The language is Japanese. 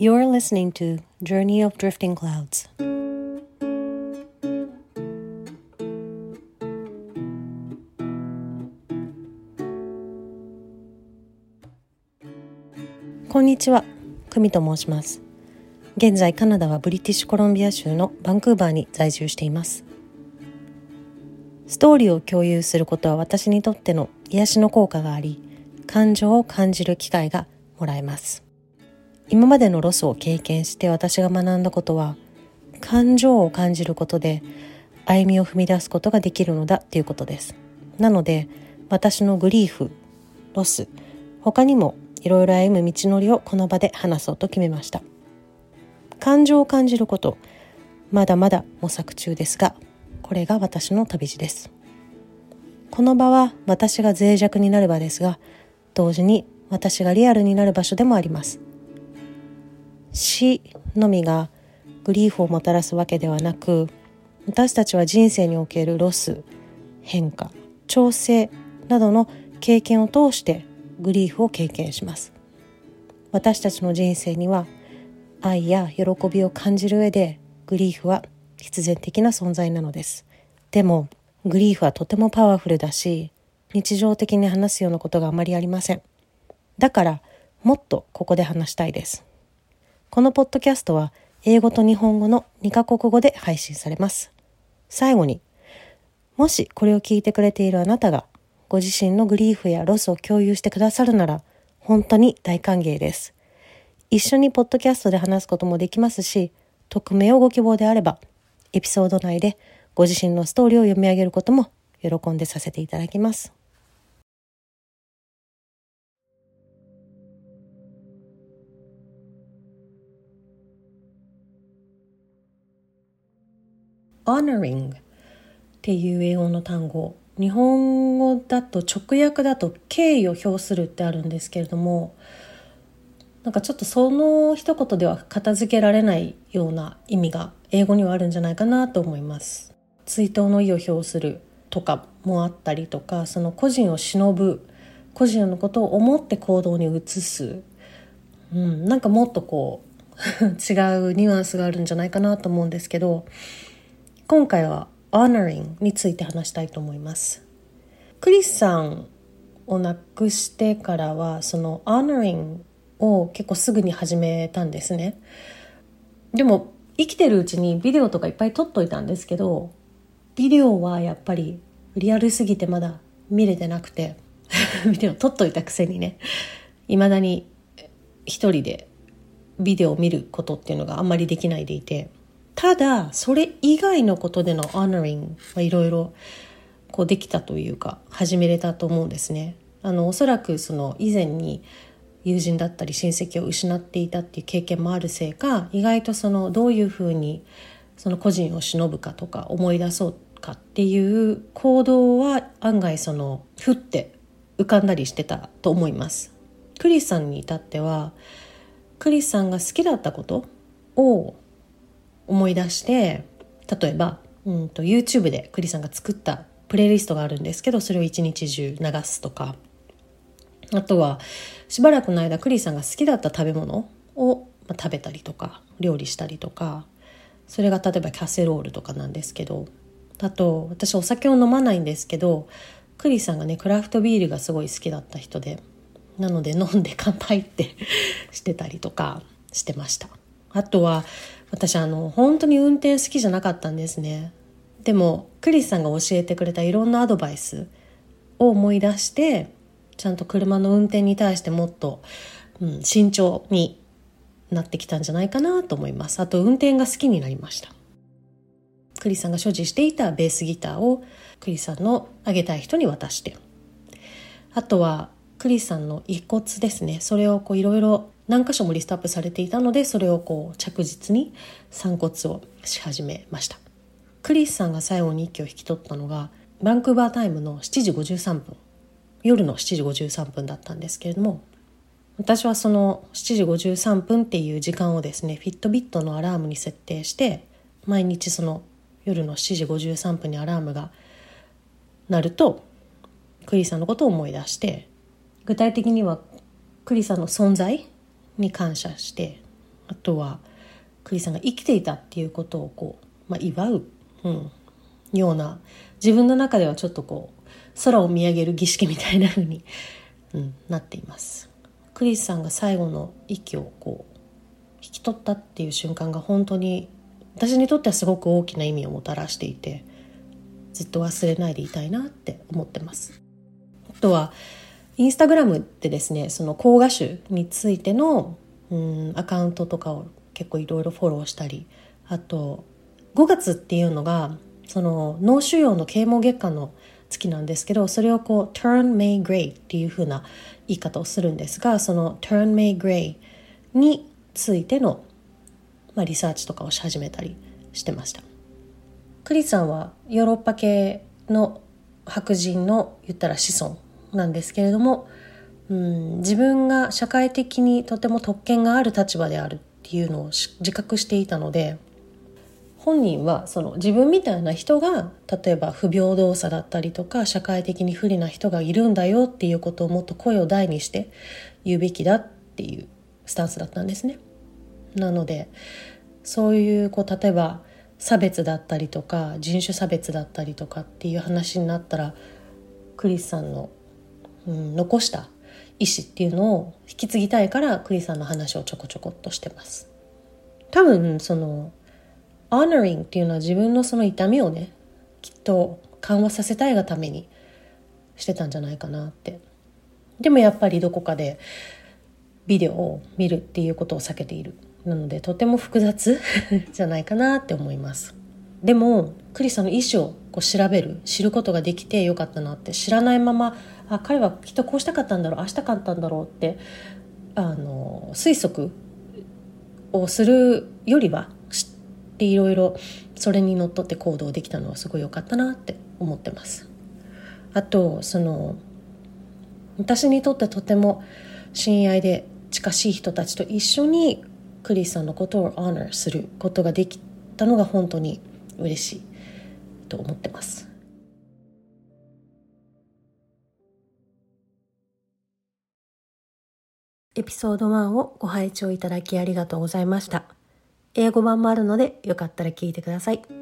You're listening to Journey of Drifting Clouds. こんにちは、久美と申します。現在カナダはブリティッシュコロンビア州のバンクーバーに在住しています。ストーリーを共有することは私にとっての癒しの効果があり、感情を感じる機会がもらえます。今までのロスを経験して私が学んだことは、感情を感じることで歩みを踏み出すことができるのだっていうことです。なので、私のグリーフ、ロス、他にもいろいろ歩む道のりをこの場で話そうと決めました。感情を感じること、まだまだ模索中ですが、これが私の旅路ですこの場は私が脆弱になる場ですが同時に私がリアルになる場所でもあります死のみがグリーフをもたらすわけではなく私たちは人生におけるロス変化調整などの経験を通してグリーフを経験します。私たちの人生には愛や喜びを感じる上でグリーフは必然的な存在なのです。でもグリーフはとてもパワフルだし日常的に話すようなことがあまりありません。だからもっとここで話したいです。このポッドキャストは英語と日本語の2カ国語で配信されます最後にもしこれを聞いてくれているあなたがご自身のグリーフやロスを共有してくださるなら本当に大歓迎です一緒にポッドキャストで話すこともできますし匿名をご希望であればエピソード内でご自身のストーリーを読み上げることも喜んでさせていただきます。Honoring っていう英語の単語日本語だと直訳だと敬意を表するってあるんですけれどもなんかちょっとその一言では片付けられないような意味が英語にはあるんじゃないかなと思います。追悼の意を表するとかもあったりとかその個人を忍ぶ個人のことを思って行動に移す、うん、なんかもっとこう 違うニュアンスがあるんじゃないかなと思うんですけど今回は honoring について話したいと思います。クリスさんを亡くしてからはその honoring を結構すぐに始めたんですね。でも生きてるうちにビデオとかいっぱい撮っといたんですけど、ビデオはやっぱりリアルすぎてまだ見れてなくて、ビデオ撮っといたくせにね、未だに一人でビデオを見ることっていうのがあんまりできないでいて、ただ、それ以外のことでの honoring はいろいろこうできたというか、始めれたと思うんですね。あの、おそらくその以前に友人だったり親戚を失っていたっていう経験もあるせいか意外とそのどういうふうにその個人を忍ぶかとか思い出そうかっていう行動は案外そのふって浮かんだりしてたと思います。クリスさんに至ってはクリスさんが好きだったことを思い出して例えば、うんと、YouTube でクリさんが作ったプレイリストがあるんですけどそれを一日中流すとか。あとはしばらくの間クリさんが好きだった食べ物をま食べたりとか料理したりとか。それが例えばキャセロールとかなんですけど。あと私お酒を飲まないんですけどクリさんがねクラフトビールがすごい好きだった人でなので飲んで乾杯って してたりとかしてました。あとは私あの本当に運転好きじゃなかったんですねでもクリスさんが教えてくれたいろんなアドバイスを思い出してちゃんと車の運転に対してもっと、うん、慎重になってきたんじゃないかなと思います。あと運転が好きになりました。クリスさんが所持していたベースギターをクリスさんのあげたい人に渡して。あとはクリスさんの遺骨ですね。それをこういろいろ何箇所もリストアップされていたので、それをこう着実に散骨をし始めました。クリスさんが最後に息を引き取ったのが、バンクーバータイムの7時53分夜の7時53分だったんですけれども私はその7時53分っていう時間をですねフィットビットのアラームに設定して毎日その夜の7時53分にアラームが鳴るとクリスさんのことを思い出して具体的にはクリさんの存在に感謝してあとはクリスさんが生きていたっていうことをこう、まあ、祝う、うん、ような自分の中ではちょっとこう空を見上げる儀式みたいな風に、うん、なっています。クリスさんが最後の息をこう引き取ったっていう瞬間が本当に私にとってはすごく大きな意味をもたらしていてずっと忘れないでいたいなって思ってます。あとはインスタグラムってですねその講画集についてのうんアカウントとかを結構いろいろフォローしたりあと5月っていうのがその脳腫瘍の啓蒙月間の月なんですけどそれをこう turn May gray っていう風な言い方をするんですがその turn May gray についての、まあ、リサーチとかをし始めたりしてました。クリスさんはヨーロッパ系の白人の言ったら子孫なんですけれどもうん自分が社会的にとても特権がある立場であるっていうのを自覚していたので本人はその自分みたいな人が例えば不平等さだったりとか社会的に不利な人がいるんだよっていうことをもっと声を大にして言うべきだっていうスタンスだったんですね。なのでそういうこう例えば差別だったりとか人種差別だったりとかっていう話になったらクリスさんの、うん、残した意思っていうのを引き継ぎたいからクリさんの話をちょこちょこっとしてます。多分その honoring っていうのは自分のその痛みをねきっと緩和させたいがためにしてたんじゃないかなってでもやっぱりどこかでビデオを見るっていうことを避けているなのでとても複雑 じゃないかなって思いますでもクリスさんの意思をこう調べる知ることができてよかったなって知らないままあ彼はきっとこうしたかったんだろうあしたかったんだろうってあの推測をするよりは知っていろいろそれにのっとって行動できたのはすごい良かったなって思ってます。あとその私にとってとても親愛で近しい人たちと一緒にクリスさんのことを honor することができたのが本当に嬉しいと思ってます。エピソード1をご拝聴いただきありがとうございました。英語版もあるのでよかったら聞いてください。